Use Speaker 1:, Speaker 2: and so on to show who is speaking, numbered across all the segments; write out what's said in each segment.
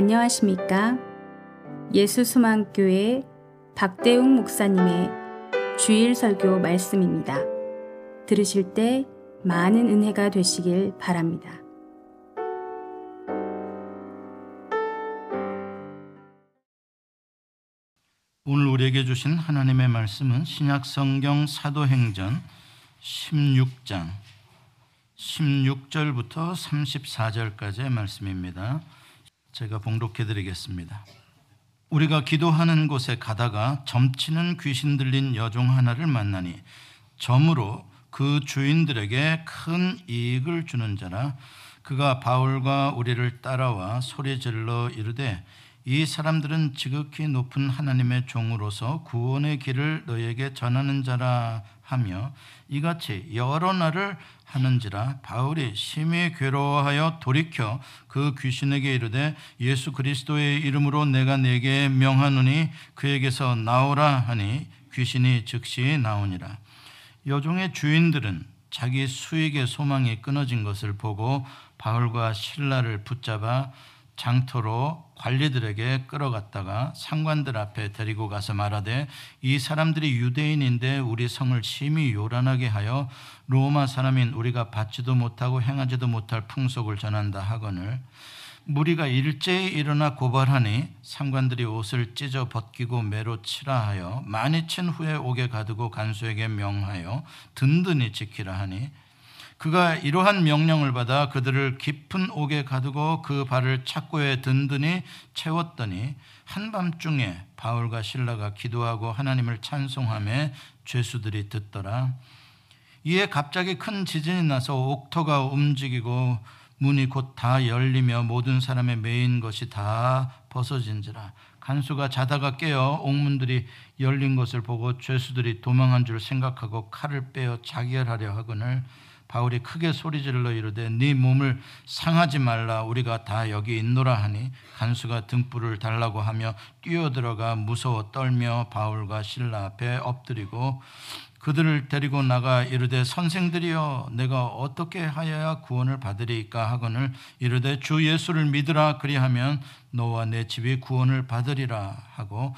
Speaker 1: 안녕하십니까? 예수수망교회 박대웅 목사님의 주일 설교 말씀입니다. 들으실 때 많은 은혜가 되시길 바랍니다.
Speaker 2: 오늘 우리에게 주신 하나님의 말씀은 신약 성경 사도행전 16장 16절부터 34절까지의 말씀입니다. 제가 봉독해 드리겠습니다. 우리가 기도하는 곳에 가다가 점치는 귀신 들린 여종 하나를 만나니 점으로 그 주인들에게 큰 이익을 주는 자라 그가 바울과 우리를 따라와 소리 질러 이르되 이 사람들은 지극히 높은 하나님의 종으로서 구원의 길을 너에게 전하는 자라 하며 이같이 여러 날을 하는지라 바울이 심히 괴로워하여 돌이켜 그 귀신에게 이르되 예수 그리스도의 이름으로 내가 내게 명하노니 그에게서 나오라 하니 귀신이 즉시 나오니라. 여종의 주인들은 자기 수익의 소망이 끊어진 것을 보고 바울과 신라를 붙잡아 장터로 관리들에게 끌어갔다가 상관들 앞에 데리고 가서 말하되 이 사람들이 유대인인데 우리 성을 심히 요란하게 하여 로마 사람인 우리가 받지도 못하고 행하지도 못할 풍속을 전한다 하거늘. 무리가 일제히 일어나 고발하니 상관들이 옷을 찢어 벗기고 매로 치라 하여 많이 친 후에 옥에 가두고 간수에게 명하여 든든히 지키라 하니 그가 이러한 명령을 받아 그들을 깊은 옥에 가두고 그 발을 착고에 든든히 채웠더니 한밤중에 바울과 신라가 기도하고 하나님을 찬송함에 죄수들이 듣더라. 이에 갑자기 큰 지진이 나서 옥터가 움직이고 문이 곧 다 열리며 모든 사람의 메인 것이 다 벗어진지라 간수가 자다가 깨어 옥문들이 열린 것을 보고 죄수들이 도망한 줄 생각하고 칼을 빼어 자결하려 하거늘 바울이 크게 소리질러 이르되 네 몸을 상하지 말라. 우리가 다 여기 있노라 하니 간수가 등불을 달라고 하며 뛰어들어가 무서워 떨며 바울과 신라 앞에 엎드리고 그들을 데리고 나가 이르되 선생들이여 내가 어떻게 하여야 구원을 받으리까 하거늘 이르되 주 예수를 믿으라. 그리하면 너와 내 집이 구원을 받으리라 하고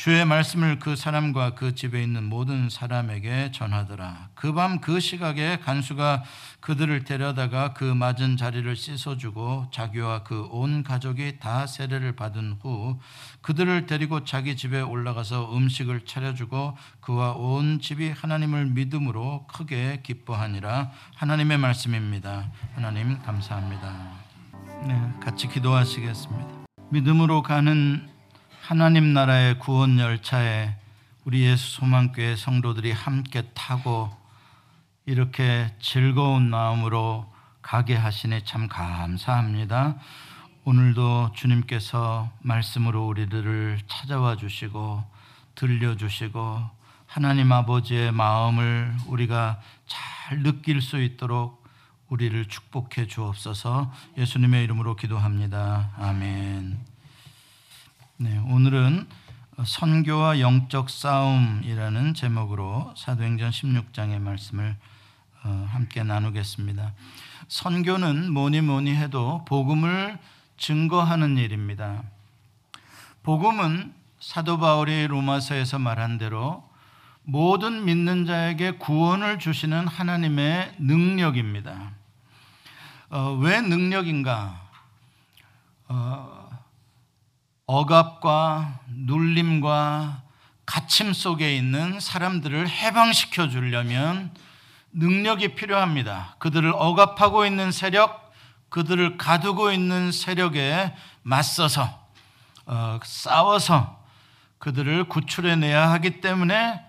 Speaker 2: 주의 말씀을 그 사람과 그 집에 있는 모든 사람에게 전하더라. 그 밤 그 시각에 간수가 그들을 데려다가 그 맞은 자리를 씻어주고 자기와 그 온 가족이 다 세례를 받은 후 그들을 데리고 자기 집에 올라가서 음식을 차려주고 그와 온 집이 하나님을 믿음으로 크게 기뻐하니라. 하나님의 말씀입니다. 하나님 감사합니다. 네, 같이 기도하시겠습니다. 믿음으로 가는 하나님 나라의 구원 열차에 우리 예수 소망교회 성도들이 함께 타고 이렇게 즐거운 마음으로 가게 하시니 참 감사합니다. 오늘도 주님께서 말씀으로 우리들을 찾아와 주시고 들려주시고 하나님 아버지의 마음을 우리가 잘 느낄 수 있도록 우리를 축복해 주옵소서 예수님의 이름으로 기도합니다. 아멘. 네, 오늘은 선교와 영적 싸움이라는 제목으로 사도행전 16장의 말씀을 어, 함께 나누겠습니다. 선교는 뭐니 뭐니 해도 복음을 증거하는 일입니다. 복음은 사도 바울이 로마서에서 말한 대로 모든 믿는 자에게 구원을 주시는 하나님의 능력입니다. 어, 왜 능력인가? 어, 억압과 눌림과 갇힘 속에 있는 사람들을 해방시켜 주려면 능력이 필요합니다. 그들을 억압하고 있는 세력, 그들을 가두고 있는 세력에 맞서서 어, 싸워서 그들을 구출해내야 하기 때문에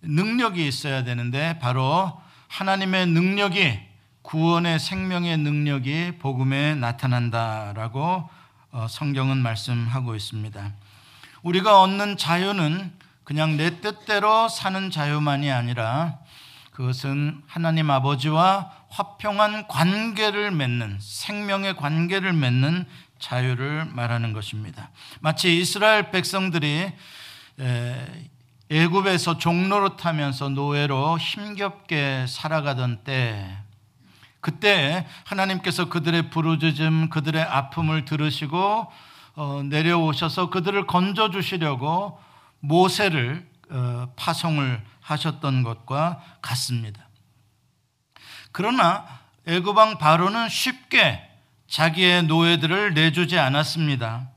Speaker 2: 능력이 있어야 되는데 바로 하나님의 능력이 구원의 생명의 능력이 복음에 나타난다라고 어, 성경은 말씀하고 있습니다. 우리가 얻는 자유는 그냥 내 뜻대로 사는 자유만이 아니라 그것은 하나님 아버지와 화평한 관계를 맺는 생명의 관계를 맺는 자유를 말하는 것입니다. 마치 이스라엘 백성들이 애굽에서 종로로 타면서 노예로 힘겹게 살아가던 때 그때 하나님께서 그들의 부르짖음, 그들의 아픔을 들으시고 어, 내려오셔서 그들을 건져 주시려고 모세를 어, 파송을 하셨던 것과 같습니다. 그러나 애굽 왕 바로는 쉽게 자기의 노예들을 내주지 않았습니다.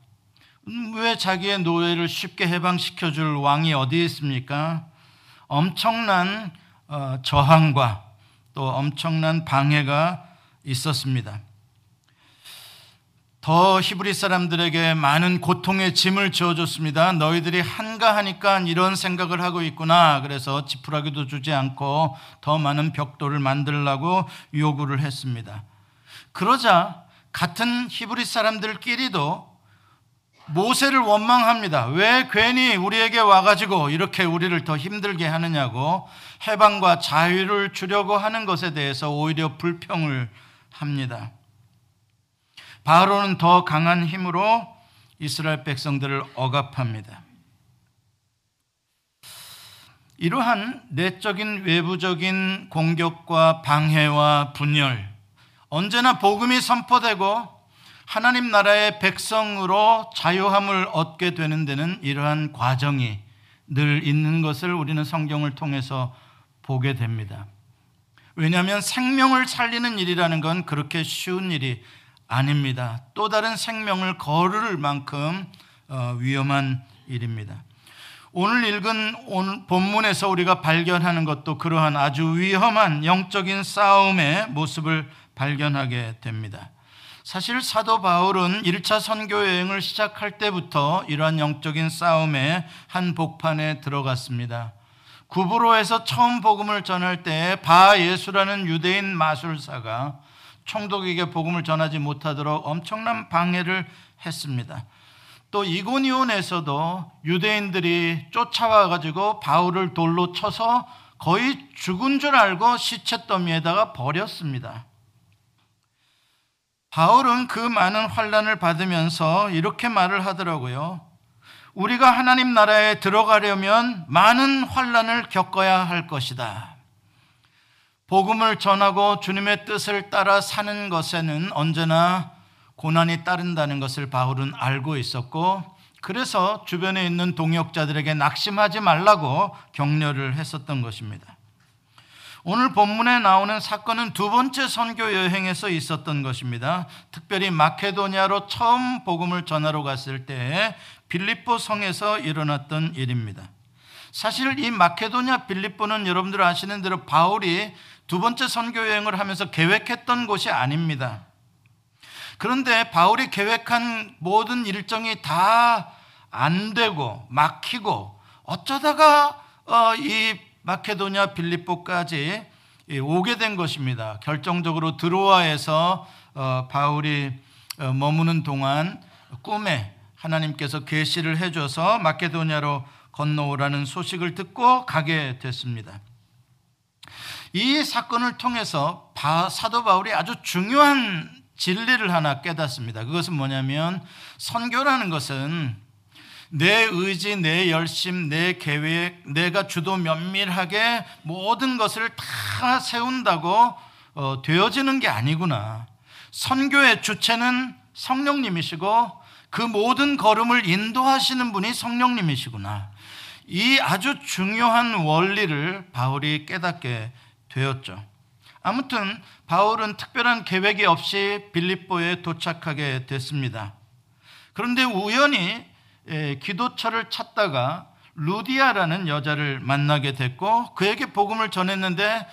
Speaker 2: 음, 왜 자기의 노예를 쉽게 해방시켜 줄 왕이 어디 있습니까? 엄청난 어, 저항과 또 엄청난 방해가 있었습니다. 더 히브리 사람들에게 많은 고통의 짐을 지어줬습니다. 너희들이 한가하니까 이런 생각을 하고 있구나. 그래서 지푸라기도 주지 않고 더 많은 벽돌을 만들라고 요구를 했습니다. 그러자 같은 히브리 사람들끼리도 모세를 원망합니다. 왜 괜히 우리에게 와가지고 이렇게 우리를 더 힘들게 하느냐고 해방과 자유를 주려고 하는 것에 대해서 오히려 불평을 합니다. 바로는 더 강한 힘으로 이스라엘 백성들을 억압합니다. 이러한 내적인 외부적인 공격과 방해와 분열, 언제나 복음이 선포되고 하나님 나라의 백성으로 자유함을 얻게 되는 데는 이러한 과정이 늘 있는 것을 우리는 성경을 통해서 보게 됩니다. 왜냐하면 생명을 살리는 일이라는 건 그렇게 쉬운 일이 아닙니다. 또 다른 생명을 거를 만큼 어, 위험한 일입니다. 오늘 읽은 본문에서 우리가 발견하는 것도 그러한 아주 위험한 영적인 싸움의 모습을 발견하게 됩니다. 사실 사도 바울은 1차 선교 여행을 시작할 때부터 이러한 영적인 싸움의 한 복판에 들어갔습니다. 구브로에서 처음 복음을 전할 때 바 예수라는 유대인 마술사가 총독에게 복음을 전하지 못하도록 엄청난 방해를 했습니다. 또 이고니온에서도 유대인들이 쫓아와 가지고 바울을 돌로 쳐서 거의 죽은 줄 알고 시체 더미에다가 버렸습니다. 바울은 그 많은 환란을 받으면서 이렇게 말을 하더라고요. 우리가 하나님 나라에 들어가려면 많은 환란을 겪어야 할 것이다. 복음을 전하고 주님의 뜻을 따라 사는 것에는 언제나 고난이 따른다는 것을 바울은 알고 있었고 그래서 주변에 있는 동역자들에게 낙심하지 말라고 격려를 했었던 것입니다. 오늘 본문에 나오는 사건은 두 번째 선교 여행에서 있었던 것입니다. 특별히 마케도니아로 처음 복음을 전하러 갔을 때 빌립보 성에서 일어났던 일입니다. 사실 이 마케도니아 빌립보는 여러분들 아시는 대로 바울이 두 번째 선교 여행을 하면서 계획했던 곳이 아닙니다. 그런데 바울이 계획한 모든 일정이 다 안 되고 막히고 어쩌다가 어, 이 마케도니아 빌립보까지 오게 된 것입니다. 결정적으로 드로아에서 어, 바울이 어, 머무는 동안 꿈에 하나님께서 계시를 해줘서 마케도니아로 건너오라는 소식을 듣고 가게 됐습니다. 이 사건을 통해서 사도 바울이 아주 중요한 진리를 하나 깨닫습니다. 그것은 뭐냐면 선교라는 것은 내 의지, 내 열심, 내 계획, 내가 주도 면밀하게 모든 것을 다 세운다고 어, 되어지는 게 아니구나. 선교의 주체는 성령님이시고 그 모든 걸음을 인도하시는 분이 성령님이시구나. 이 아주 중요한 원리를 바울이 깨닫게 되었죠. 아무튼 바울은 특별한 계획이 없이 빌립보에 도착하게 됐습니다. 그런데 우연히 예, 기도처를 찾다가 루디아라는 여자를 만나게 됐고 그에게 복음을 전했는데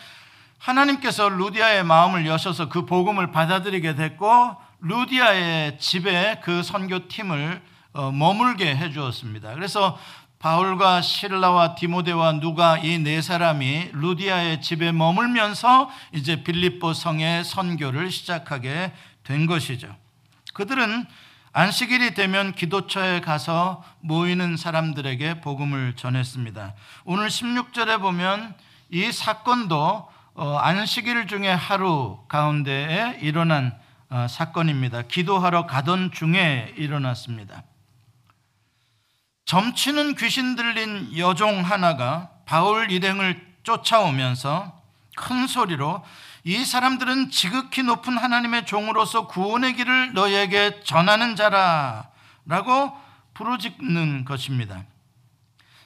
Speaker 2: 하나님께서 루디아의 마음을 여셔서 그 복음을 받아들이게 됐고 루디아의 집에 그 선교팀을 어, 머물게 해 주었습니다. 그래서 바울과 실라와 디모데와 누가 이 네 사람이 루디아의 집에 머물면서 이제 빌립보 성의 선교를 시작하게 된 것이죠. 그들은 안식일이 되면 기도처에 가서 모이는 사람들에게 복음을 전했습니다. 오늘 16절에 보면 이 사건도 어, 안식일 중에 하루 가운데에 일어난 어, 사건입니다. 기도하러 가던 중에 일어났습니다. 점치는 귀신 들린 여종 하나가 바울 일행을 쫓아오면서 큰 소리로 이 사람들은 지극히 높은 하나님의 종으로서 구원의 길을 너에게 전하는 자라 라고 부르짖는 것입니다.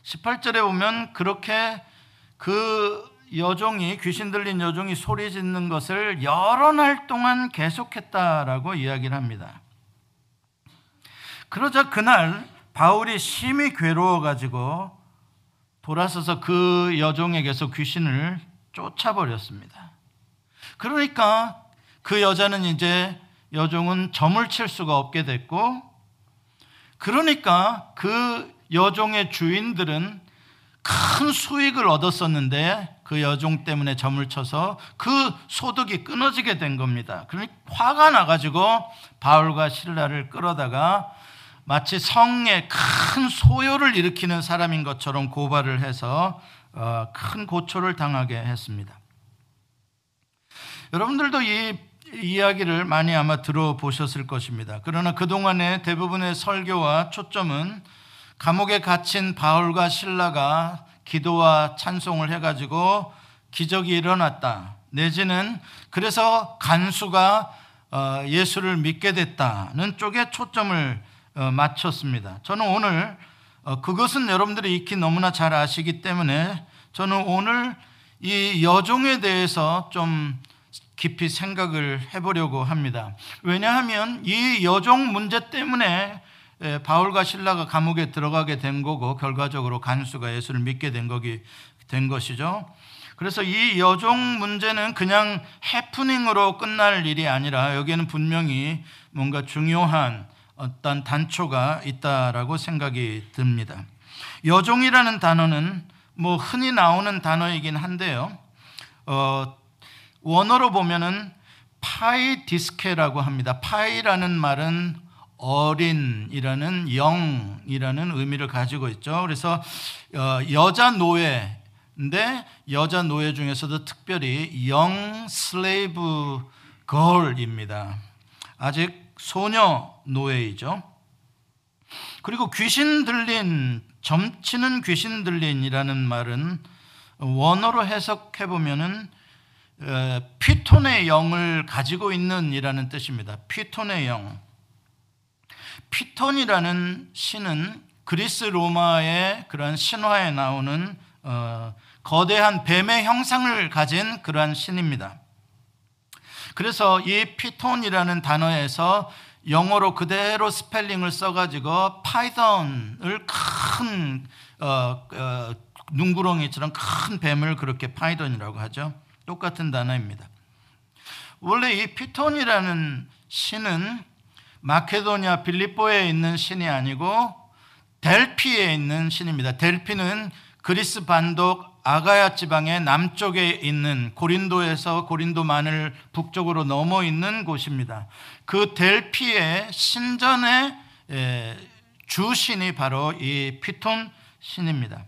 Speaker 2: 18절에 보면 그렇게 그 여종이 귀신 들린 여종이 소리 짓는 것을 여러 날 동안 계속했다라고 이야기를 합니다. 그러자 그날 바울이 심히 괴로워 가지고 돌아서서 그 여종에게서 귀신을 쫓아버렸습니다. 그러니까 그 여자는 이제 여종은 점을 칠 수가 없게 됐고 그러니까 그 여종의 주인들은 큰 수익을 얻었었는데 그 여종 때문에 점을 쳐서 그 소득이 끊어지게 된 겁니다. 그러니 화가 나가지고 바울과 신라를 끌어다가 마치 성에 큰 소요를 일으키는 사람인 것처럼 고발을 해서 어, 큰 고초를 당하게 했습니다. 여러분들도 이 이야기를 많이 아마 들어보셨을 것입니다. 그러나 그동안의 대부분의 설교와 초점은 감옥에 갇힌 바울과 신라가 기도와 찬송을 해가지고 기적이 일어났다. 내지는 그래서 간수가 어, 예수를 믿게 됐다는 쪽에 초점을 어, 맞췄습니다. 저는 오늘 어, 그것은 여러분들이 익히 너무나 잘 아시기 때문에 저는 오늘 이 여종에 대해서 좀 깊이 생각을 해보려고 합니다. 왜냐하면 이 여종 문제 때문에 바울과 신라가 감옥에 들어가게 된 거고 결과적으로 간수가 예수를 믿게 된 거기 된 것이죠. 그래서 이 여종 문제는 그냥 해프닝으로 끝날 일이 아니라 여기에는 분명히 뭔가 중요한 어떤 단초가 있다라고 생각이 듭니다. 여종이라는 단어는 뭐 흔히 나오는 단어이긴 한데요. 어, 원어로 보면은 παιδίσκη라고 합니다. 파이라는 말은 어린이라는 young이라는 의미를 가지고 있죠. 그래서 어, 여자 노예인데 여자 노예 중에서도 특별히 young slave girl입니다. 아직 소녀 노예이죠. 그리고 귀신 들린 점치는 귀신 들린이라는 말은 원어로 해석해 보면은 피톤의 영을 가지고 있는 이라는 뜻입니다. 피톤의 영. 피톤이라는 신은 그리스 로마의 그런 신화에 나오는 어, 거대한 뱀의 형상을 가진 그러한 신입니다. 그래서 이 피톤이라는 단어에서 영어로 그대로 스펠링을 써가지고 python을 큰 어, 어, 눈구렁이처럼 큰 뱀을 그렇게 python이라고 하죠. 똑같은 단어입니다. 원래 이 피톤이라는 신은 마케도니아 빌립보에 있는 신이 아니고 델피에 있는 신입니다. 델피는 그리스 반도 아가야 지방의 남쪽에 있는 고린도에서 고린도만을 북쪽으로 넘어 있는 곳입니다. 그 델피의 신전의 주신이 바로 이 피톤 신입니다.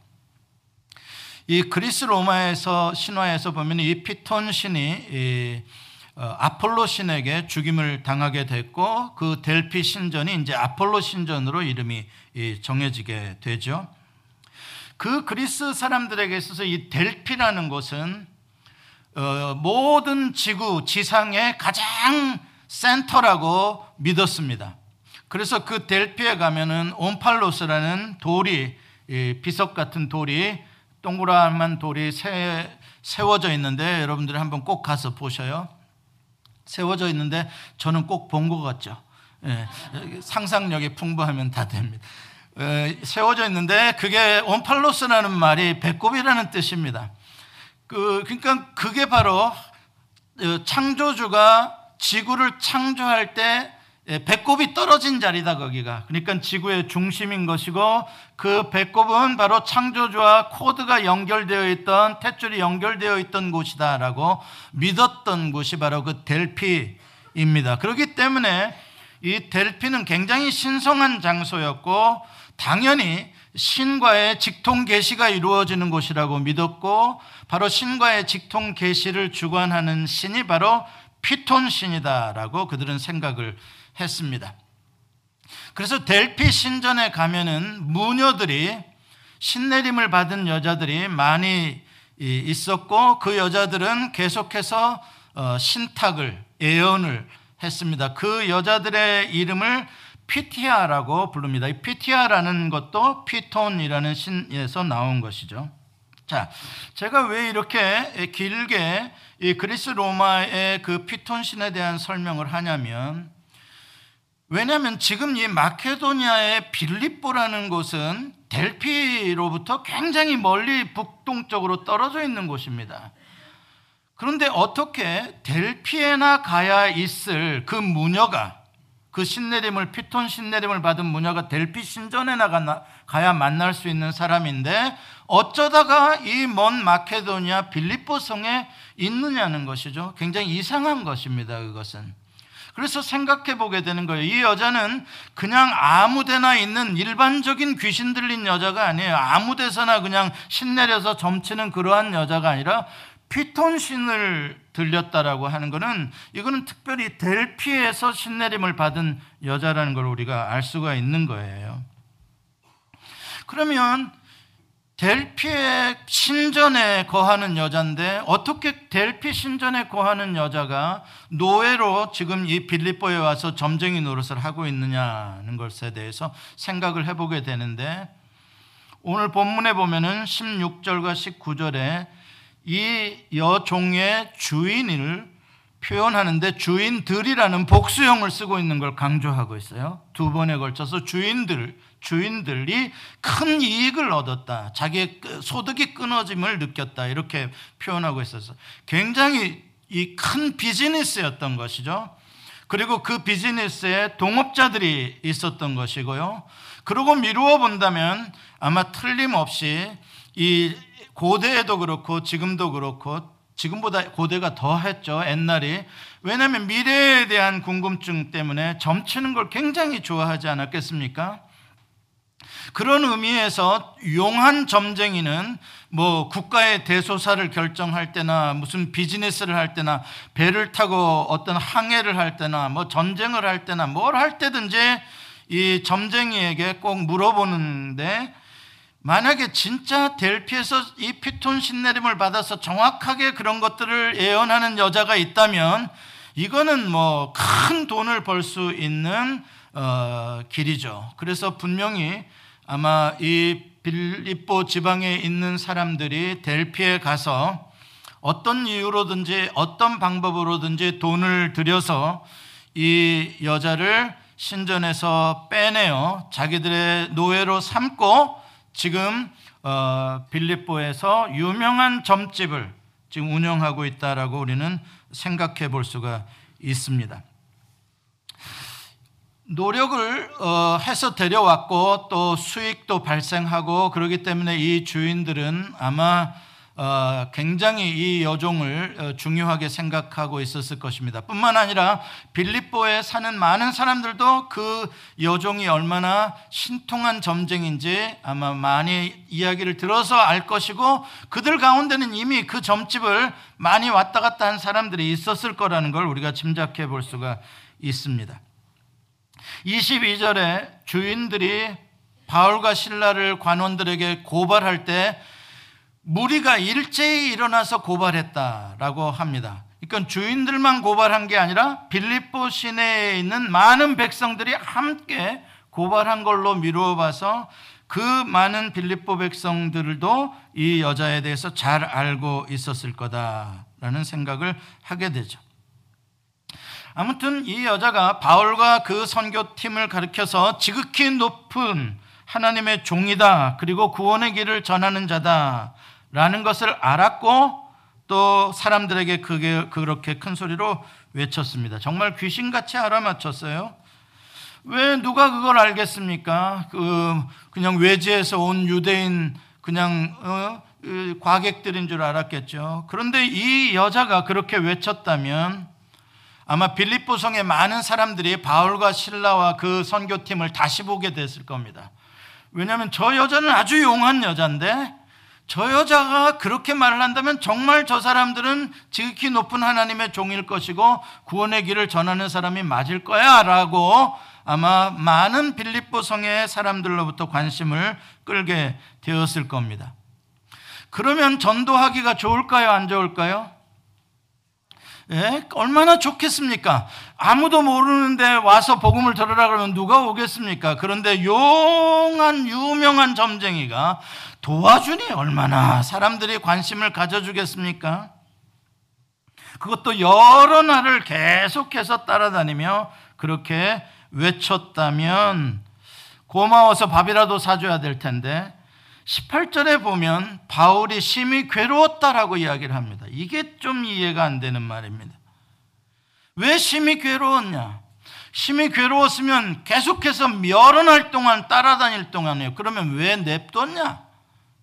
Speaker 2: 이 그리스 로마에서 신화에서 보면 이 피톤 신이 어, 아폴로 신에게 죽임을 당하게 됐고 그 델피 신전이 이제 아폴로 신전으로 이름이 정해지게 되죠. 그 그리스 사람들에게 있어서 이 델피라는 곳은 어, 모든 지구 지상의 가장 센터라고 믿었습니다. 그래서 그 델피에 가면은 온팔로스라는 돌이 비석 같은 돌이 동그라만 돌이 세, 세워져 있는데 여러분들이 한번 꼭 가서 보셔요. 세워져 있는데 저는 꼭 본 것 같죠. 예, 상상력이 풍부하면 다 됩니다. 예, 세워져 있는데 그게 온팔로스라는 말이 배꼽이라는 뜻입니다. 그, 그러니까 그게 바로 어, 창조주가 지구를 창조할 때 예, 배꼽이 떨어진 자리다 거기가. 그러니까 지구의 중심인 것이고 그 배꼽은 바로 창조주와 코드가 연결되어 있던 탯줄이 연결되어 있던 곳이다라고 믿었던 곳이 바로 그 델피입니다. 그렇기 때문에 이 델피는 굉장히 신성한 장소였고 당연히 신과의 직통 계시가 이루어지는 곳이라고 믿었고 바로 신과의 직통 계시를 주관하는 신이 바로 피톤 신이다라고 그들은 생각을 했습니다. 그래서 델피 신전에 가면은 무녀들이 신내림을 받은 여자들이 많이 있었고 그 여자들은 계속해서 어, 신탁을 예언을 했습니다. 그 여자들의 이름을 피티아라고 부릅니다. 이 피티아라는 것도 피톤이라는 신에서 나온 것이죠. 자, 제가 왜 이렇게 길게 이 그리스 로마의 그 피톤 신에 대한 설명을 하냐면 왜냐하면 지금 이 마케도니아의 빌립보라는 곳은 델피로부터 굉장히 멀리 북동쪽으로 떨어져 있는 곳입니다. 그런데 어떻게 델피에나 가야 있을 그 무녀가 그 신내림을 피톤 신내림을 받은 무녀가 델피 신전에 나가 가야 만날 수 있는 사람인데 어쩌다가 이 먼 마케도니아 빌립보 성에 있느냐는 것이죠. 굉장히 이상한 것입니다. 그것은. 그래서 생각해 보게 되는 거예요. 이 여자는 그냥 아무 데나 있는 일반적인 귀신 들린 여자가 아니에요. 아무 데서나 그냥 신내려서 점치는 그러한 여자가 아니라 피톤 신을 들렸다라고 하는 것은 이거는 특별히 델피에서 신내림을 받은 여자라는 걸 우리가 알 수가 있는 거예요. 그러면 델피의 신전에 거하는 여자인데 어떻게 델피 신전에 거하는 여자가 노예로 지금 이 빌립보에 와서 점쟁이 노릇을 하고 있느냐는 것에 대해서 생각을 해보게 되는데 오늘 본문에 보면은 16절과 19절에 이 여종의 주인을 표현하는데 주인들이라는 복수형을 쓰고 있는 걸 강조하고 있어요. 두 번에 걸쳐서 주인들, 주인들이 큰 이익을 얻었다. 자기의 소득이 끊어짐을 느꼈다. 이렇게 표현하고 있어서 굉장히 이 큰 비즈니스였던 것이죠. 그리고 그 비즈니스에 동업자들이 있었던 것이고요. 그러고 미루어 본다면 아마 틀림없이 이 고대에도 그렇고 지금도 그렇고 지금보다 고대가 더 했죠. 옛날이. 왜냐하면 미래에 대한 궁금증 때문에 점치는 걸 굉장히 좋아하지 않았겠습니까? 그런 의미에서 용한 점쟁이는 뭐 국가의 대소사를 결정할 때나 무슨 비즈니스를 할 때나 배를 타고 어떤 항해를 할 때나 뭐 전쟁을 할 때나 뭘 할 때든지 이 점쟁이에게 꼭 물어보는데 만약에 진짜 델피에서 이 피톤 신내림을 받아서 정확하게 그런 것들을 예언하는 여자가 있다면 이거는 뭐 큰 돈을 벌 수 있는 어, 길이죠. 그래서 분명히 아마 이 빌립보 지방에 있는 사람들이 델피에 가서 어떤 이유로든지 어떤 방법으로든지 돈을 들여서 이 여자를 신전에서 빼내어 자기들의 노예로 삼고 지금 어, 빌립보에서 유명한 점집을 지금 운영하고 있다라고 우리는 생각해 볼 수가 있습니다. 노력을 어, 해서 데려왔고 또 수익도 발생하고 그러기 때문에 이 주인들은 아마 어, 굉장히 이 여종을 어, 중요하게 생각하고 있었을 것입니다. 뿐만 아니라 빌립보에 사는 많은 사람들도 그 여종이 얼마나 신통한 점쟁인지 아마 많이 이야기를 들어서 알 것이고 그들 가운데는 이미 그 점집을 많이 왔다 갔다 한 사람들이 있었을 거라는 걸 우리가 짐작해 볼 수가 있습니다. 22절에 주인들이 바울과 신라를 관원들에게 고발할 때 무리가 일제히 일어나서 고발했다라고 합니다. 그러니까 주인들만 고발한 게 아니라 빌립보 시내에 있는 많은 백성들이 함께 고발한 걸로 미루어 봐서 그 많은 빌립보 백성들도 이 여자에 대해서 잘 알고 있었을 거다라는 생각을 하게 되죠. 아무튼 이 여자가 바울과 그 선교팀을 가리켜서 지극히 높은 하나님의 종이다. 그리고 구원의 길을 전하는 자다. 라는 것을 알았고 또 사람들에게 그게 그렇게 큰 소리로 외쳤습니다. 정말 귀신같이 알아맞혔어요. 왜 누가 그걸 알겠습니까? 그 그냥 외지에서 온 유대인 그냥 어, 그 과객들인 줄 알았겠죠. 그런데 이 여자가 그렇게 외쳤다면 아마 빌립보 성의 많은 사람들이 바울과 신라와 그 선교팀을 다시 보게 됐을 겁니다. 왜냐하면 저 여자는 아주 용한 여자인데 저 여자가 그렇게 말을 한다면 정말 저 사람들은 지극히 높은 하나님의 종일 것이고 구원의 길을 전하는 사람이 맞을 거야 라고 아마 많은 빌립보 성의 사람들로부터 관심을 끌게 되었을 겁니다. 그러면 전도하기가 좋을까요? 안 좋을까요? 예? 얼마나 좋겠습니까? 아무도 모르는데 와서 복음을 들으라 그러면 누가 오겠습니까? 그런데 용한 유명한 점쟁이가 도와주니 얼마나 사람들이 관심을 가져주겠습니까? 그것도 여러 날을 계속해서 따라다니며 그렇게 외쳤다면 고마워서 밥이라도 사줘야 될 텐데 18절에 보면 바울이 심히 괴로웠다라고 이야기를 합니다. 이게 좀 이해가 안 되는 말입니다. 왜 심히 괴로웠냐? 심히 괴로웠으면 계속해서 날 동안 따라다닐 동안에요. 그러면 왜 냅뒀냐?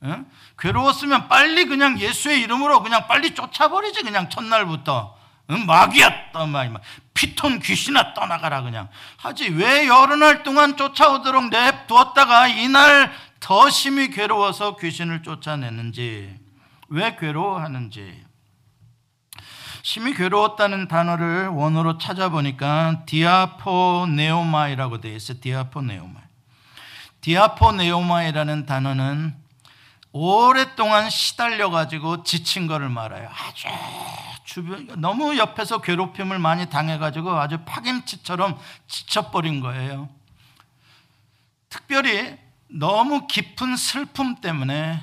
Speaker 2: 응? 괴로웠으면 빨리 그냥 예수의 이름으로 그냥 빨리 쫓아버리지 그냥 첫날부터 응? 마귀야 떠마 피톤 귀신아 떠나가라 그냥 하지 왜 여러 날 동안 쫓아오도록 냅두었다가 이날 더 심히 괴로워서 귀신을 쫓아내는지 왜 괴로워하는지 심히 괴로웠다는 단어를 원어로 찾아보니까 διαπονέομαι라고 되어 있어요. διαπονέομα. διαπονέομαι라는 단어는 오랫동안 시달려 가지고 지친 거를 말해요. 아주 주변 너무 옆에서 괴롭힘을 많이 당해 가지고 아주 파김치처럼 지쳐 버린 거예요. 특별히 너무 깊은 슬픔 때문에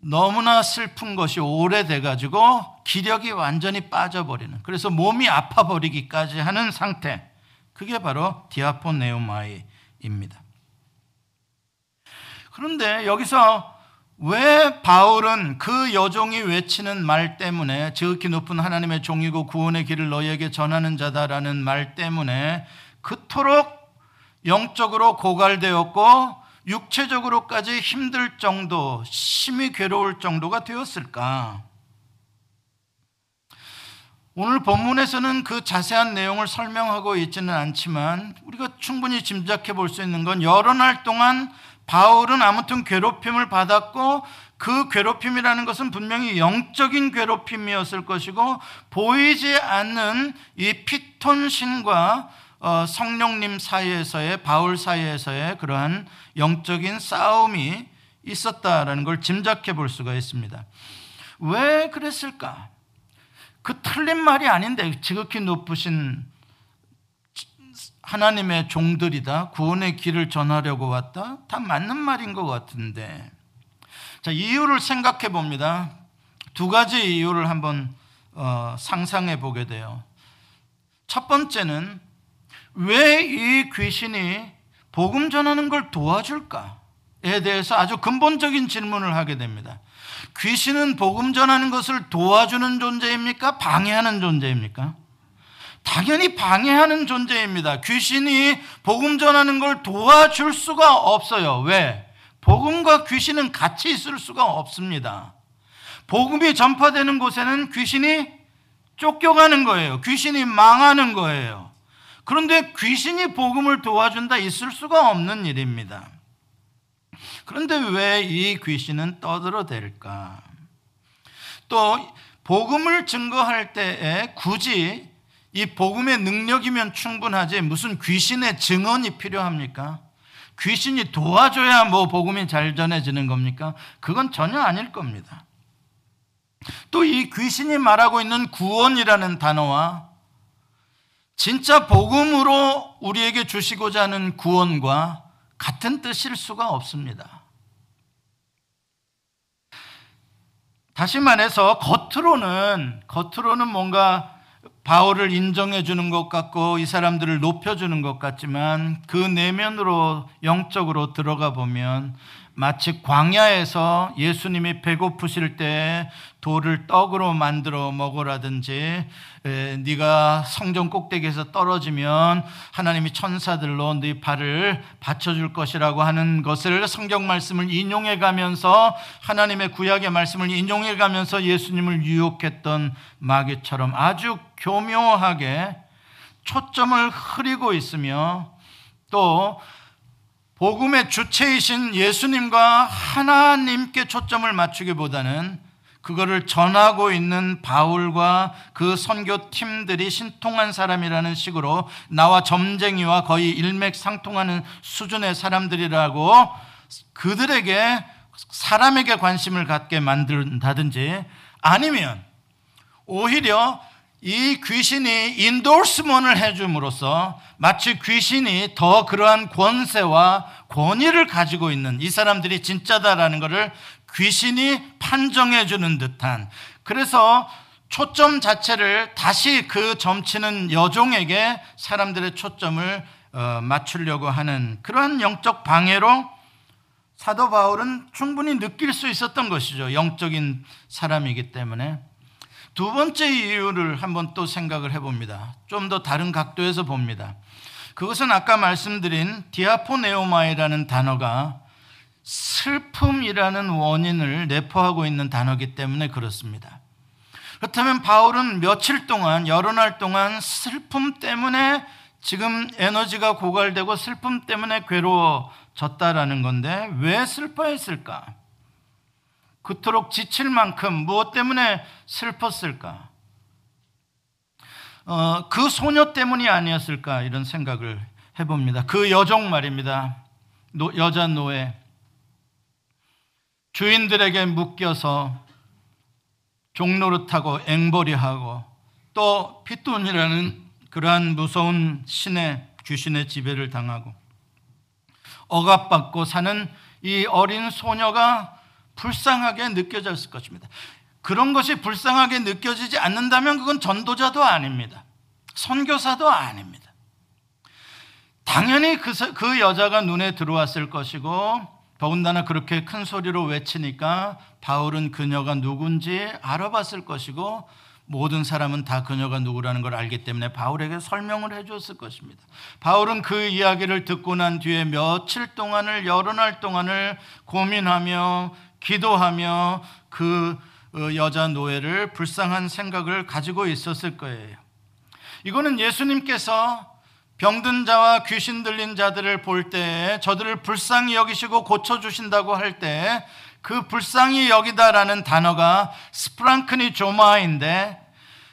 Speaker 2: 너무나 슬픈 것이 오래돼 가지고 기력이 완전히 빠져버리는 그래서 몸이 아파 버리기까지 하는 상태 그게 바로 διαπονέομαι입니다. 그런데 여기서 왜 바울은 그 여종이 외치는 말 때문에 지극히 높은 하나님의 종이고 구원의 길을 너희에게 전하는 자다라는 말 때문에 그토록 영적으로 고갈되었고 육체적으로까지 힘들 정도, 심히 괴로울 정도가 되었을까? 오늘 본문에서는 그 자세한 내용을 설명하고 있지는 않지만 우리가 충분히 짐작해 볼 수 있는 건 여러 날 동안 바울은 아무튼 괴롭힘을 받았고 그 괴롭힘이라는 것은 분명히 영적인 괴롭힘이었을 것이고 보이지 않는 이 피톤신과 어, 성령님 사이에서의 바울 사이에서의 그러한 영적인 싸움이 있었다라는 걸 짐작해 볼 수가 있습니다. 왜 그랬을까? 그 틀린 말이 아닌데 지극히 높으신 하나님의 종들이다. 구원의 길을 전하려고 왔다. 다 맞는 말인 것 같은데. 자, 이유를 생각해 봅니다. 두 가지 이유를 한번 어, 상상해 보게 돼요. 첫 번째는 왜 이 귀신이 복음 전하는 걸 도와줄까에 대해서 아주 근본적인 질문을 하게 됩니다. 귀신은 복음 전하는 것을 도와주는 존재입니까? 방해하는 존재입니까? 당연히 방해하는 존재입니다. 귀신이 복음 전하는 걸 도와줄 수가 없어요. 왜? 복음과 귀신은 같이 있을 수가 없습니다. 복음이 전파되는 곳에는 귀신이 쫓겨가는 거예요. 귀신이 망하는 거예요. 그런데 귀신이 복음을 도와준다 있을 수가 없는 일입니다. 그런데 왜 이 귀신은 떠들어댈까? 또 복음을 증거할 때에 굳이 이 복음의 능력이면 충분하지 무슨 귀신의 증언이 필요합니까? 귀신이 도와줘야 뭐 복음이 잘 전해지는 겁니까? 그건 전혀 아닐 겁니다. 또 이 귀신이 말하고 있는 구원이라는 단어와 진짜 복음으로 우리에게 주시고자 하는 구원과 같은 뜻일 수가 없습니다. 다시 말해서 겉으로는 겉으로는 뭔가 바울을 인정해 주는 것 같고 이 사람들을 높여 주는 것 같지만 그 내면으로 영적으로 들어가 보면 마치 광야에서 예수님이 배고프실 때 돌을 떡으로 만들어 먹으라든지 에, 네가 성전 꼭대기에서 떨어지면 하나님이 천사들로 네 발을 받쳐줄 것이라고 하는 것을 성경 말씀을 인용해 가면서 하나님의 구약의 말씀을 인용해 가면서 예수님을 유혹했던 마귀처럼 아주 교묘하게 초점을 흐리고 있으며 또 복음의 주체이신 예수님과 하나님께 초점을 맞추기보다는 그거를 전하고 있는 바울과 그 선교 팀들이 신통한 사람이라는 식으로 나와 점쟁이와 거의 일맥상통하는 수준의 사람들이라고 그들에게 사람에게 관심을 갖게 만든다든지 아니면 오히려 이 귀신이 인도스먼을 해줌으로써 마치 귀신이 더 그러한 권세와 권위를 가지고 있는 이 사람들이 진짜다라는 것을 귀신이 판정해 주는 듯한 그래서 초점 자체를 다시 그 점치는 여종에게 사람들의 초점을 어, 맞추려고 하는 그러한 영적 방해로 사도 바울은 충분히 느낄 수 있었던 것이죠. 영적인 사람이기 때문에. 두 번째 이유를 한번 또 생각을 해봅니다. 좀 더 다른 각도에서 봅니다. 그것은 아까 말씀드린 διαπονέομαι라는 단어가 슬픔이라는 원인을 내포하고 있는 단어이기 때문에 그렇습니다. 그렇다면 바울은 며칠 동안, 여러 날 동안 슬픔 때문에 지금 에너지가 고갈되고 슬픔 때문에 괴로워졌다라는 건데 왜 슬퍼했을까? 그토록 지칠 만큼 무엇 때문에 슬펐을까? 어, 그 소녀 때문이 아니었을까? 이런 생각을 해봅니다. 그 여종 말입니다. 노, 여자 노예. 주인들에게 묶여서 종노릇하고 앵벌이하고 또 피톤이라는 그러한 무서운 신의 귀신의 지배를 당하고 억압받고 사는 이 어린 소녀가 불쌍하게 느껴졌을 것입니다. 그런 것이 불쌍하게 느껴지지 않는다면 그건 전도자도 아닙니다. 선교사도 아닙니다. 당연히 그, 그 여자가 눈에 들어왔을 것이고 더군다나 그렇게 큰 소리로 외치니까 바울은 그녀가 누군지 알아봤을 것이고 모든 사람은 다 그녀가 누구라는 걸 알기 때문에 바울에게 설명을 해주었을 것입니다. 바울은 그 이야기를 듣고 난 뒤에 며칠 동안을 여러 날 동안을 고민하며 기도하며 그 어, 여자 노예를 불쌍한 생각을 가지고 있었을 거예요. 이거는 예수님께서 병든 자와 귀신 들린 자들을 볼 때 저들을 불쌍히 여기시고 고쳐주신다고 할 때 그 불쌍히 여기다라는 단어가 스프랑크니 조마인데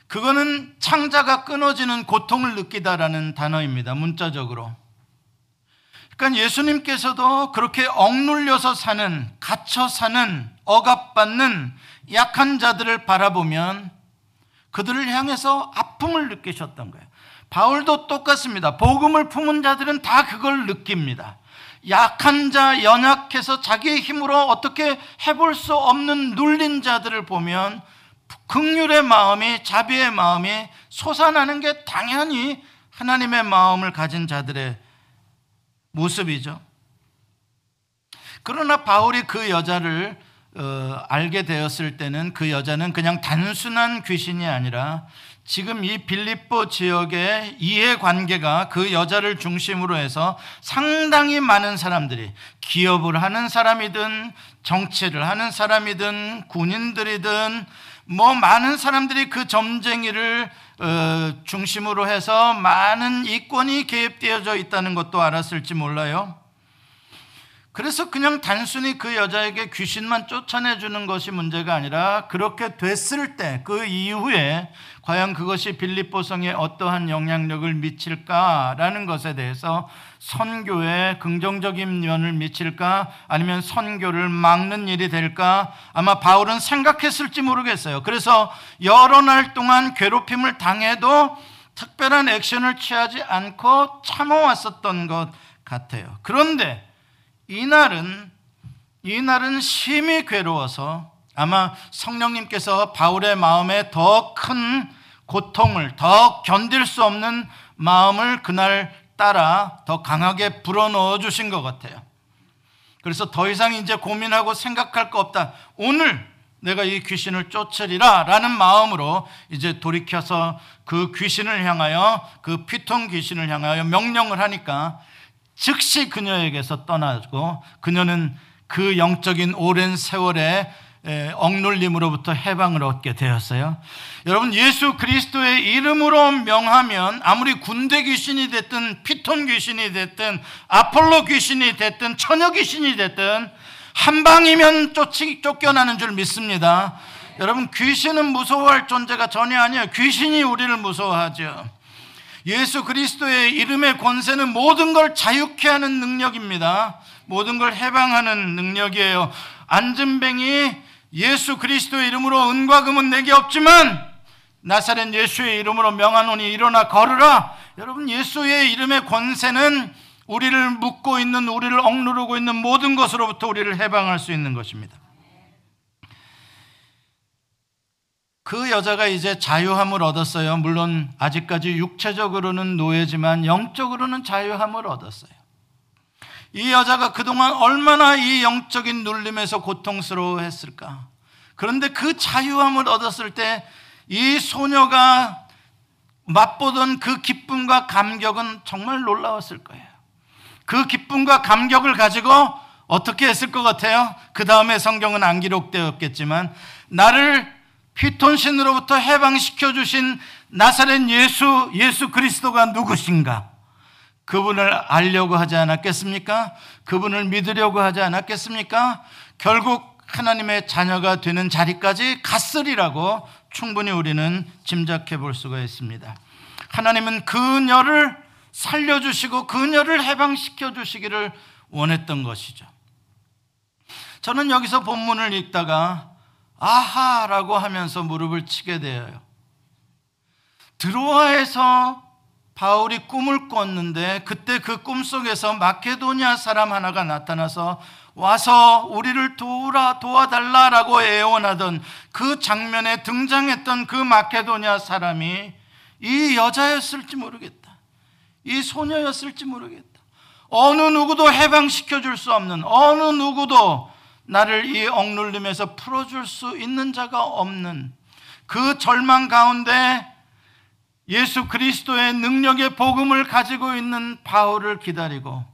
Speaker 2: 그거는 창자가 끊어지는 고통을 느끼다라는 단어입니다. 문자적으로. 그러니까 예수님께서도 그렇게 억눌려서 사는, 갇혀 사는, 억압받는 약한 자들을 바라보면 그들을 향해서 아픔을 느끼셨던 거예요. 바울도 똑같습니다. 복음을 품은 자들은 다 그걸 느낍니다. 약한 자, 연약해서 자기의 힘으로 어떻게 해볼 수 없는 눌린 자들을 보면 극률의 마음이, 자비의 마음이 솟아나는 게 당연히 하나님의 마음을 가진 자들의 모습이죠. 그러나 바울이 그 여자를 어, 알게 되었을 때는 그 여자는 그냥 단순한 귀신이 아니라 지금 이 빌립보 지역의 이해관계가 그 여자를 중심으로 해서 상당히 많은 사람들이 기업을 하는 사람이든 정치를 하는 사람이든 군인들이든 뭐 많은 사람들이 그 점쟁이를 어, 중심으로 해서 많은 이권이 개입되어져 있다는 것도 알았을지 몰라요. 그래서 그냥 단순히 그 여자에게 귀신만 쫓아내주는 것이 문제가 아니라 그렇게 됐을 때 그 이후에 과연 그것이 빌립보성에 어떠한 영향력을 미칠까라는 것에 대해서 선교에 긍정적인 면을 미칠까 아니면 선교를 막는 일이 될까 아마 바울은 생각했을지 모르겠어요. 그래서 여러 날 동안 괴롭힘을 당해도 특별한 액션을 취하지 않고 참아왔었던 것 같아요. 그런데 이날은 이날은 심히 괴로워서 아마 성령님께서 바울의 마음에 더 큰 고통을 더 견딜 수 없는 마음을 그날 따라 더 강하게 불어넣어 주신 것 같아요. 그래서 더 이상 이제 고민하고 생각할 거 없다. 오늘 내가 이 귀신을 쫓으리라 라는 마음으로 이제 돌이켜서 그 귀신을 향하여 그 피통 귀신을 향하여 명령을 하니까 즉시 그녀에게서 떠나고 그녀는 그 영적인 오랜 세월에 억눌림으로부터 해방을 얻게 되었어요. 여러분 예수 그리스도의 이름으로 명하면 아무리 군대 귀신이 됐든 피톤 귀신이 됐든 아폴로 귀신이 됐든 처녀 귀신이 됐든 한 방이면 쫓기, 쫓겨나는 줄 믿습니다. 여러분 귀신은 무서워할 존재가 전혀 아니에요. 귀신이 우리를 무서워하죠. 예수 그리스도의 이름의 권세는 모든 걸 자유케 하는 능력입니다. 모든 걸 해방하는 능력이에요. 안전뱅이 예수 그리스도의 이름으로 은과 금은 내게 없지만 나사렛 예수의 이름으로 명하노니 일어나 걸으라. 여러분 예수의 이름의 권세는 우리를 묶고 있는 우리를 억누르고 있는 모든 것으로부터 우리를 해방할 수 있는 것입니다. 그 여자가 이제 자유함을 얻었어요. 물론 아직까지 육체적으로는 노예지만 영적으로는 자유함을 얻었어요. 이 여자가 그동안 얼마나 이 영적인 눌림에서 고통스러워 했을까. 그런데 그 자유함을 얻었을 때 이 소녀가 맛보던 그 기쁨과 감격은 정말 놀라웠을 거예요. 그 기쁨과 감격을 가지고 어떻게 했을 것 같아요? 그 다음에 성경은 안 기록되었겠지만 나를 피톤신으로부터 해방시켜 주신 나사렛 예수 예수 그리스도가 누구신가? 그분을 알려고 하지 않았겠습니까? 그분을 믿으려고 하지 않았겠습니까? 결국 하나님의 자녀가 되는 자리까지 갔으리라고 충분히 우리는 짐작해 볼 수가 있습니다. 하나님은 그녀를 살려주시고 그녀를 해방시켜 주시기를 원했던 것이죠. 저는 여기서 본문을 읽다가 아하라고 하면서 무릎을 치게 되어요. 드로아에서 바울이 꿈을 꿨는데 그때 그 꿈속에서 마케도니아 사람 하나가 나타나서 와서 우리를 도우라 도와달라라고 애원하던 그 장면에 등장했던 그 마케도니아 사람이 이 여자였을지 모르겠다. 이 소녀였을지 모르겠다. 어느 누구도 해방시켜 줄 수 없는 어느 누구도 나를 이 억눌림에서 풀어줄 수 있는 자가 없는 그 절망 가운데 예수 그리스도의 능력의 복음을 가지고 있는 바울을 기다리고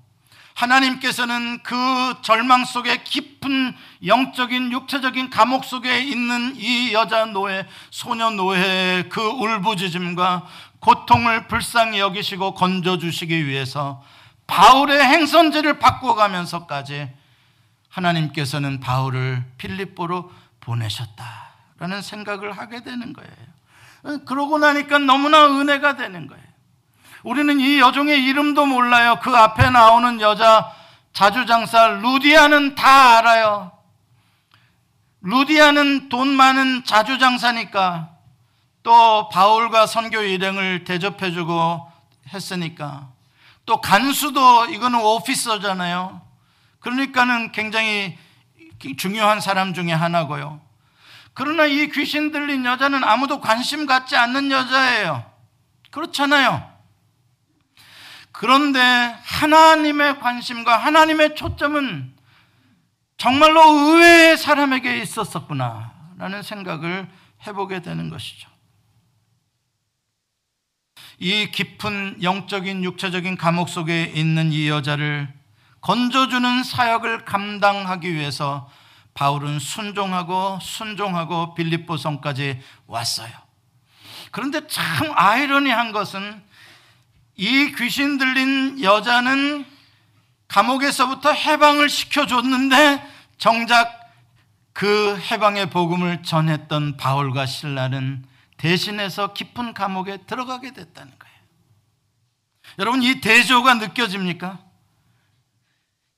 Speaker 2: 하나님께서는 그 절망 속에 깊은 영적인 육체적인 감옥 속에 있는 이 여자 노예, 소녀 노예의 그 울부짖음과 고통을 불쌍히 여기시고 건져 주시기 위해서 바울의 행선지를 바꿔가면서까지 하나님께서는 바울을 필립보로 보내셨다라는 생각을 하게 되는 거예요. 그러고 나니까 너무나 은혜가 되는 거예요. 우리는 이 여종의 이름도 몰라요. 그 앞에 나오는 여자 자주장사 루디아는 다 알아요. 루디아는 돈 많은 자주장사니까 또 바울과 선교 일행을 대접해주고 했으니까 또 간수도 이거는 오피서잖아요. 그러니까는 굉장히 중요한 사람 중에 하나고요. 그러나 이 귀신 들린 여자는 아무도 관심 갖지 않는 여자예요. 그렇잖아요. 그런데 하나님의 관심과 하나님의 초점은 정말로 의외의 사람에게 있었었구나 라는 생각을 해보게 되는 것이죠. 이 깊은 영적인 육체적인 감옥 속에 있는 이 여자를 건져주는 사역을 감당하기 위해서 바울은 순종하고 순종하고 빌립보 성까지 왔어요. 그런데 참 아이러니한 것은 이 귀신 들린 여자는 감옥에서부터 해방을 시켜줬는데 정작 그 해방의 복음을 전했던 바울과 신라는 대신해서 깊은 감옥에 들어가게 됐다는 거예요. 여러분 이 대조가 느껴집니까?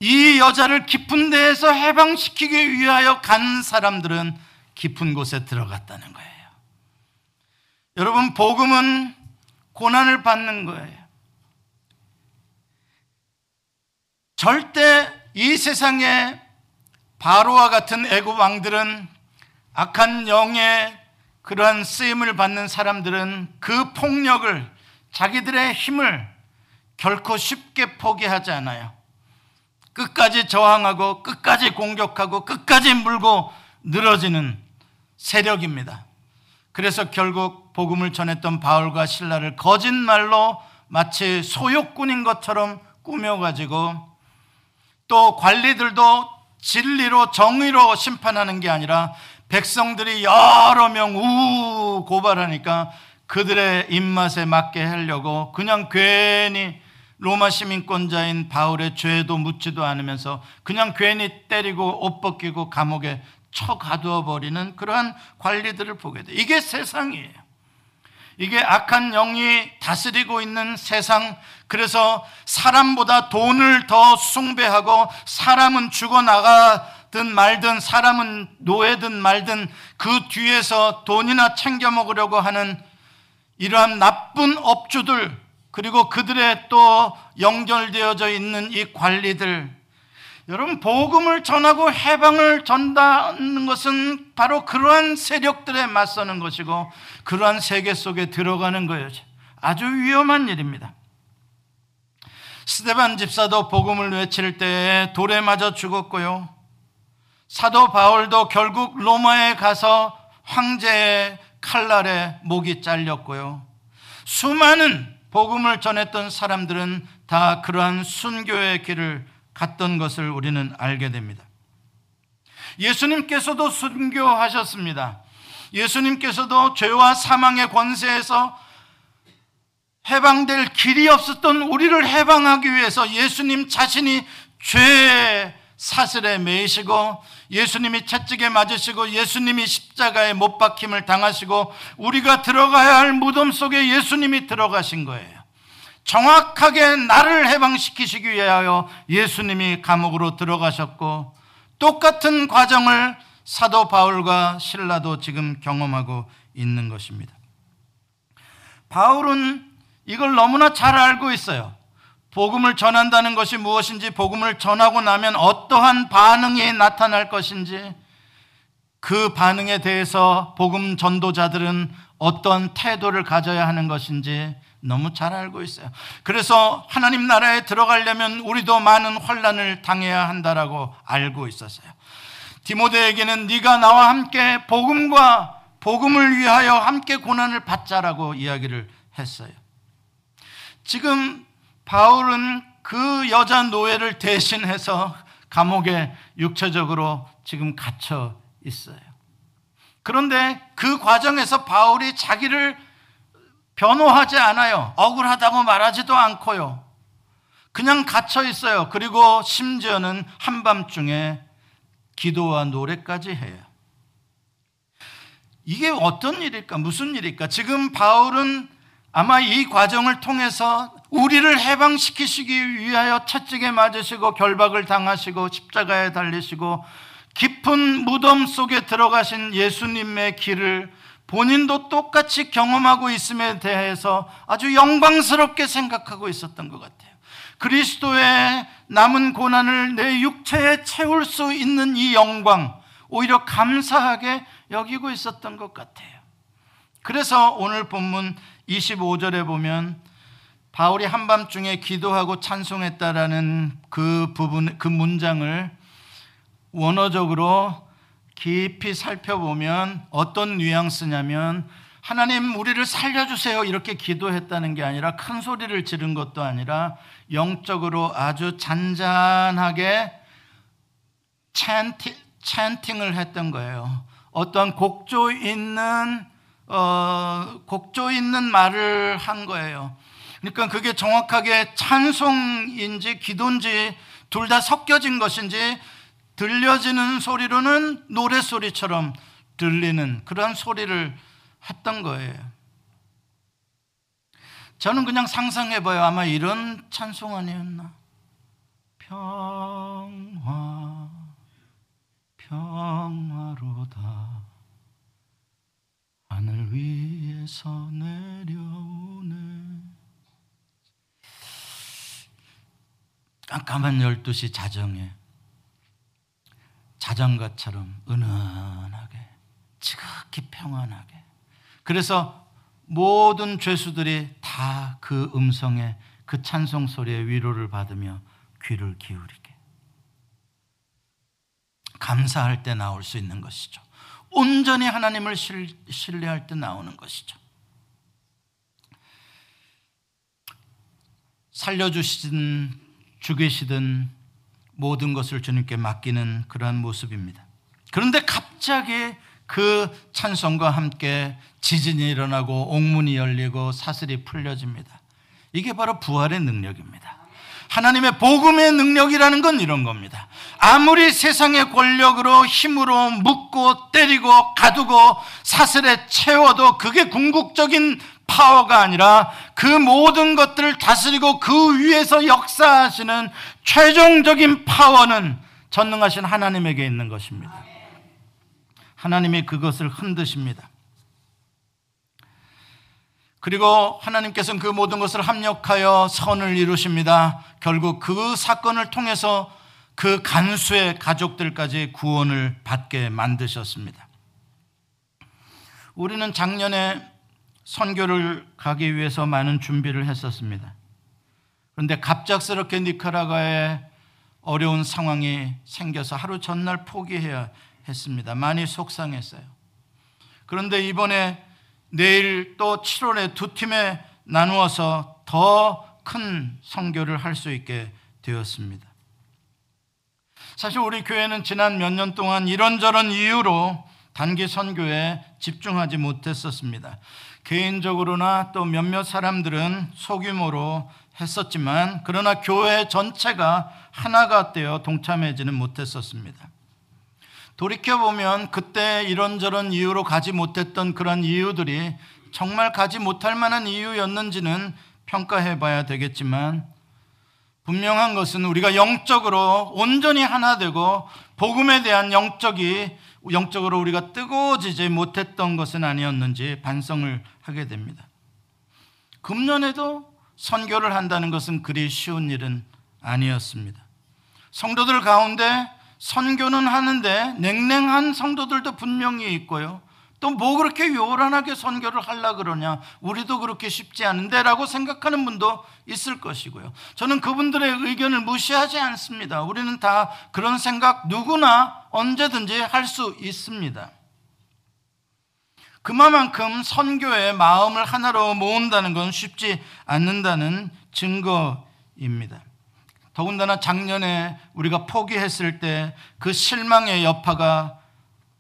Speaker 2: 이 여자를 깊은 데에서 해방시키기 위하여 간 사람들은 깊은 곳에 들어갔다는 거예요. 여러분, 복음은 고난을 받는 거예요. 절대 이 세상에 바로와 같은 애굽 왕들은 악한 영의 그러한 쓰임을 받는 사람들은 그 폭력을 자기들의 힘을 결코 쉽게 포기하지 않아요. 끝까지 저항하고 끝까지 공격하고 끝까지 물고 늘어지는 세력입니다. 그래서 결국 복음을 전했던 바울과 신라를 거짓말로 마치 소욕꾼인 것처럼 꾸며가지고 또 관리들도 진리로 정의로 심판하는 게 아니라 백성들이 여러 명우 고발하니까 그들의 입맛에 맞게 하려고 그냥 괜히 로마 시민권자인 바울의 죄도 묻지도 않으면서 그냥 괜히 때리고 옷 벗기고 감옥에 쳐 가두어 버리는 그러한 관리들을 보게 돼. 이게 세상이에요. 이게 악한 영이 다스리고 있는 세상. 그래서 사람보다 돈을 더 숭배하고 사람은 죽어 나가든 말든 사람은 노예든 말든 그 뒤에서 돈이나 챙겨 먹으려고 하는 이러한 나쁜 업주들 그리고 그들의 또 연결되어져 있는 이 관리들 여러분 복음을 전하고 해방을 전다는 것은 바로 그러한 세력들에 맞서는 것이고 그러한 세계 속에 들어가는 거예요. 아주 위험한 일입니다. 스테반 집사도 복음을 외칠 때 돌에 맞아 죽었고요. 사도 바울도 결국 로마에 가서 황제의 칼날에 목이 잘렸고요. 수많은 복음을 전했던 사람들은 다 그러한 순교의 길을 갔던 것을 우리는 알게 됩니다. 예수님께서도 순교하셨습니다. 예수님께서도 죄와 사망의 권세에서 해방될 길이 없었던 우리를 해방하기 위해서 예수님 자신이 죄의 사슬에 매이시고 예수님이 채찍에 맞으시고 예수님이 십자가에 못 박힘을 당하시고 우리가 들어가야 할 무덤 속에 예수님이 들어가신 거예요. 정확하게 나를 해방시키시기 위하여 예수님이 감옥으로 들어가셨고 똑같은 과정을 사도 바울과 신라도 지금 경험하고 있는 것입니다. 바울은 이걸 너무나 잘 알고 있어요. 복음을 전한다는 것이 무엇인지, 복음을 전하고 나면 어떠한 반응이 나타날 것인지, 그 반응에 대해서 복음 전도자들은 어떤 태도를 가져야 하는 것인지 너무 잘 알고 있어요. 그래서 하나님 나라에 들어가려면 우리도 많은 환란을 당해야 한다라고 알고 있었어요. 디모데에게는 네가 나와 함께 복음과 복음을 위하여 함께 고난을 받자라고 이야기를 했어요. 지금 바울은 그 여자 노예를 대신해서 감옥에 육체적으로 지금 갇혀 있어요. 그런데 그 과정에서 바울이 자기를 변호하지 않아요. 억울하다고 말하지도 않고요. 그냥 갇혀 있어요. 그리고 심지어는 한밤중에 기도와 노래까지 해요. 이게 어떤 일일까? 무슨 일일까? 지금 바울은 아마 이 과정을 통해서 우리를 해방시키시기 위하여 채찍에 맞으시고 결박을 당하시고 십자가에 달리시고 깊은 무덤 속에 들어가신 예수님의 길을 본인도 똑같이 경험하고 있음에 대해서 아주 영광스럽게 생각하고 있었던 것 같아요. 그리스도의 남은 고난을 내 육체에 채울 수 있는 이 영광, 오히려 감사하게 여기고 있었던 것 같아요. 그래서 오늘 본문 25절에 보면 바울이 한밤중에 기도하고 찬송했다라는 그 부분, 그 문장을 원어적으로 깊이 살펴보면 어떤 뉘앙스냐면 하나님 우리를 살려주세요 이렇게 기도했다는 게 아니라 큰 소리를 지른 것도 아니라 영적으로 아주 잔잔하게 찬티, 찬팅을 했던 거예요. 어떤 곡조 있는 어, 곡조 있는 말을 한 거예요. 그러니까 그게 정확하게 찬송인지 기도인지 둘 다 섞여진 것인지 들려지는 소리로는 노래소리처럼 들리는 그런 소리를 했던 거예요. 저는 그냥 상상해봐요. 아마 이런 찬송 아니었나? 평화, 평화로다. 하늘 위에서 내려오네. 깜깜한 12시 자정에 자장가처럼 은은하게 지극히 평안하게 그래서 모든 죄수들이 다 그 음성에 그 찬송 소리에 위로를 받으며 귀를 기울이게 감사할 때 나올 수 있는 것이죠. 온전히 하나님을 신뢰할 때 나오는 것이죠. 살려주신 죽이시든 모든 것을 주님께 맡기는 그러한 모습입니다. 그런데 갑자기 그 찬송과 함께 지진이 일어나고 옥문이 열리고 사슬이 풀려집니다. 이게 바로 부활의 능력입니다. 하나님의 복음의 능력이라는 건 이런 겁니다. 아무리 세상의 권력으로 힘으로 묶고 때리고 가두고 사슬에 채워도 그게 궁극적인 파워가 아니라 그 모든 것들을 다스리고 그 위에서 역사하시는 최종적인 파워는 전능하신 하나님에게 있는 것입니다. 하나님이 그것을 흔드십니다. 그리고 하나님께서는 그 모든 것을 합력하여 선을 이루십니다. 결국 그 사건을 통해서 그 간수의 가족들까지 구원을 받게 만드셨습니다. 우리는 작년에 선교를 가기 위해서 많은 준비를 했었습니다. 그런데 갑작스럽게 니카라과에 어려운 상황이 생겨서 하루 전날 포기해야 했습니다. 많이 속상했어요. 그런데 이번에 내일 또 7월에 두 팀에 나누어서 더 큰 선교를 할 수 있게 되었습니다. 사실 우리 교회는 지난 몇 년 동안 이런저런 이유로 단기 선교에 집중하지 못했었습니다. 개인적으로나 또 몇몇 사람들은 소규모로 했었지만 그러나 교회 전체가 하나가 되어 동참하지는 못했었습니다. 돌이켜보면 그때 이런저런 이유로 가지 못했던 그런 이유들이 정말 가지 못할 만한 이유였는지는 평가해 봐야 되겠지만 분명한 것은 우리가 영적으로 온전히 하나 되고 복음에 대한 영적이 영적으로 우리가 뜨거워지지 못했던 것은 아니었는지 반성을 하게 됩니다. 금년에도 선교를 한다는 것은 그리 쉬운 일은 아니었습니다. 성도들 가운데 선교는 하는데 냉랭한 성도들도 분명히 있고요. 또 뭐 그렇게 요란하게 선교를 하려 그러냐? 우리도 그렇게 쉽지 않은데라고 생각하는 분도 있을 것이고요. 저는 그분들의 의견을 무시하지 않습니다. 우리는 다 그런 생각 누구나 언제든지 할 수 있습니다. 그만큼 선교의 마음을 하나로 모은다는 건 쉽지 않는다는 증거입니다. 더군다나 작년에 우리가 포기했을 때 그 실망의 여파가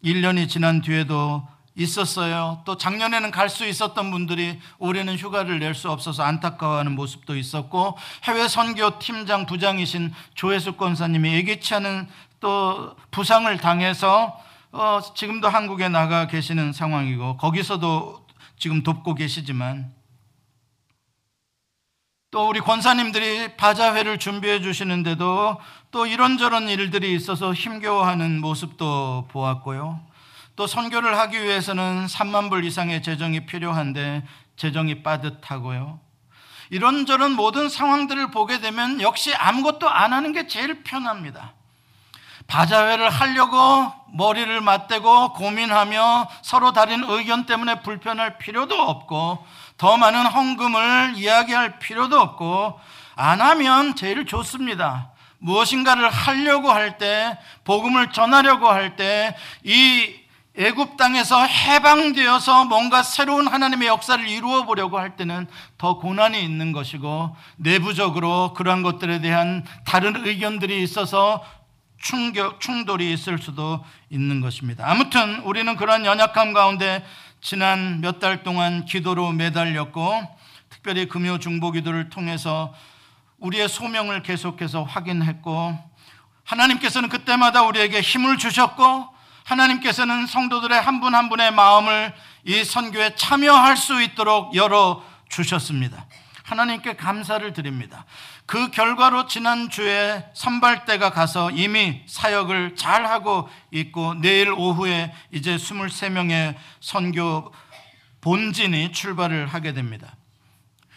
Speaker 2: 1년이 지난 뒤에도 있었어요. 또 작년에는 갈 수 있었던 분들이 올해는 휴가를 낼 수 없어서 안타까워하는 모습도 있었고 해외 선교 팀장 부장이신 조혜숙 권사님이 예기치 않은 또 부상을 당해서 어, 지금도 한국에 나가 계시는 상황이고 거기서도 지금 돕고 계시지만 또 우리 권사님들이 바자회를 준비해 주시는데도 또 이런저런 일들이 있어서 힘겨워하는 모습도 보았고요. 또 선교를 하기 위해서는 3만 불 이상의 재정이 필요한데 재정이 빠듯하고요. 이런저런 모든 상황들을 보게 되면 역시 아무것도 안 하는 게 제일 편합니다. 바자회를 하려고 머리를 맞대고 고민하며 서로 다른 의견 때문에 불편할 필요도 없고 더 많은 헌금을 이야기할 필요도 없고 안 하면 제일 좋습니다. 무엇인가를 하려고 할 때, 복음을 전하려고 할 때, 이 애굽 땅에서 해방되어서 뭔가 새로운 하나님의 역사를 이루어 보려고 할 때는 더 고난이 있는 것이고 내부적으로 그러한 것들에 대한 다른 의견들이 있어서 충격, 충돌이 있을 수도 있는 것입니다. 아무튼 우리는 그러한 연약함 가운데 지난 몇 달 동안 기도로 매달렸고 특별히 금요 중보 기도를 통해서 우리의 소명을 계속해서 확인했고 하나님께서는 그때마다 우리에게 힘을 주셨고 하나님께서는 성도들의 한 분한 분의 마음을 이 선교에 참여할 수 있도록 열어 주셨습니다. 하나님께 감사를 드립니다. 그 결과로 지난주에 선발대가 가서 이미 사역을 잘 하고 있고 내일 오후에 이제 23명의 선교 본진이 출발을 하게 됩니다.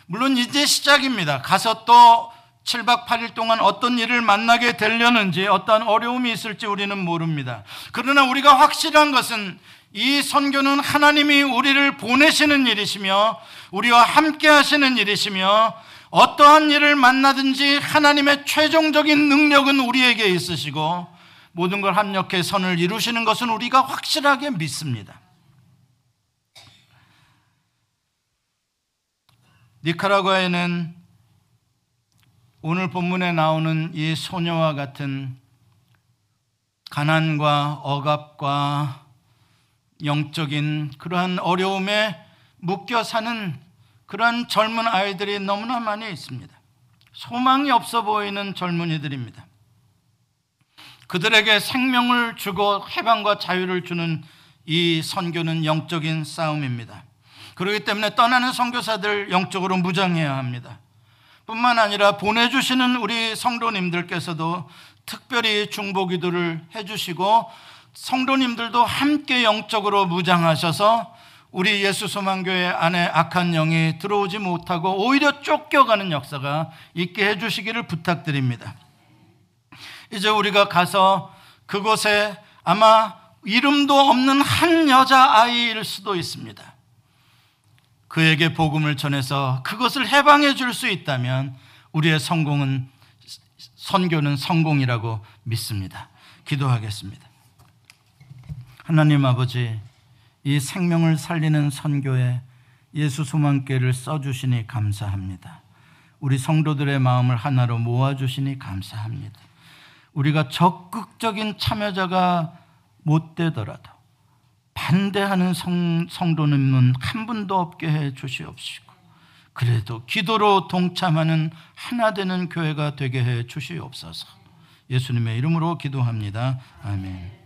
Speaker 2: 물론 이제 시작입니다. 가서 또 7박 8일 동안 어떤 일을 만나게 되려는지 어떤 어려움이 있을지 우리는 모릅니다. 그러나 우리가 확실한 것은 이 선교는 하나님이 우리를 보내시는 일이시며 우리와 함께 하시는 일이시며 어떠한 일을 만나든지 하나님의 최종적인 능력은 우리에게 있으시고 모든 걸 합력해 선을 이루시는 것은 우리가 확실하게 믿습니다. 니카라과에는 오늘 본문에 나오는 이 소녀와 같은 가난과 억압과 영적인 그러한 어려움에 묶여 사는 그러한 젊은 아이들이 너무나 많이 있습니다. 소망이 없어 보이는 젊은이들입니다. 그들에게 생명을 주고 해방과 자유를 주는 이 선교는 영적인 싸움입니다. 그렇기 때문에 떠나는 선교사들 영적으로 무장해야 합니다. 뿐만 아니라 보내주시는 우리 성도님들께서도 특별히 중보 기도를 해주시고 성도님들도 함께 영적으로 무장하셔서 우리 예수 소망교회 안에 악한 영이 들어오지 못하고 오히려 쫓겨가는 역사가 있게 해주시기를 부탁드립니다. 이제 우리가 가서 그곳에 아마 이름도 없는 한 여자아이일 수도 있습니다. 그에게 복음을 전해서 그것을 해방해 줄 수 있다면 우리의 성공은 선교는 성공이라고 믿습니다. 기도하겠습니다. 하나님 아버지, 이 생명을 살리는 선교에 예수 소망교를 써주시니 감사합니다. 우리 성도들의 마음을 하나로 모아주시니 감사합니다. 우리가 적극적인 참여자가 못 되더라도 반대하는 성, 성도는 한 분도 없게 해 주시옵시고 그래도 기도로 동참하는 하나 되는 교회가 되게 해 주시옵소서. 예수님의 이름으로 기도합니다. 아멘.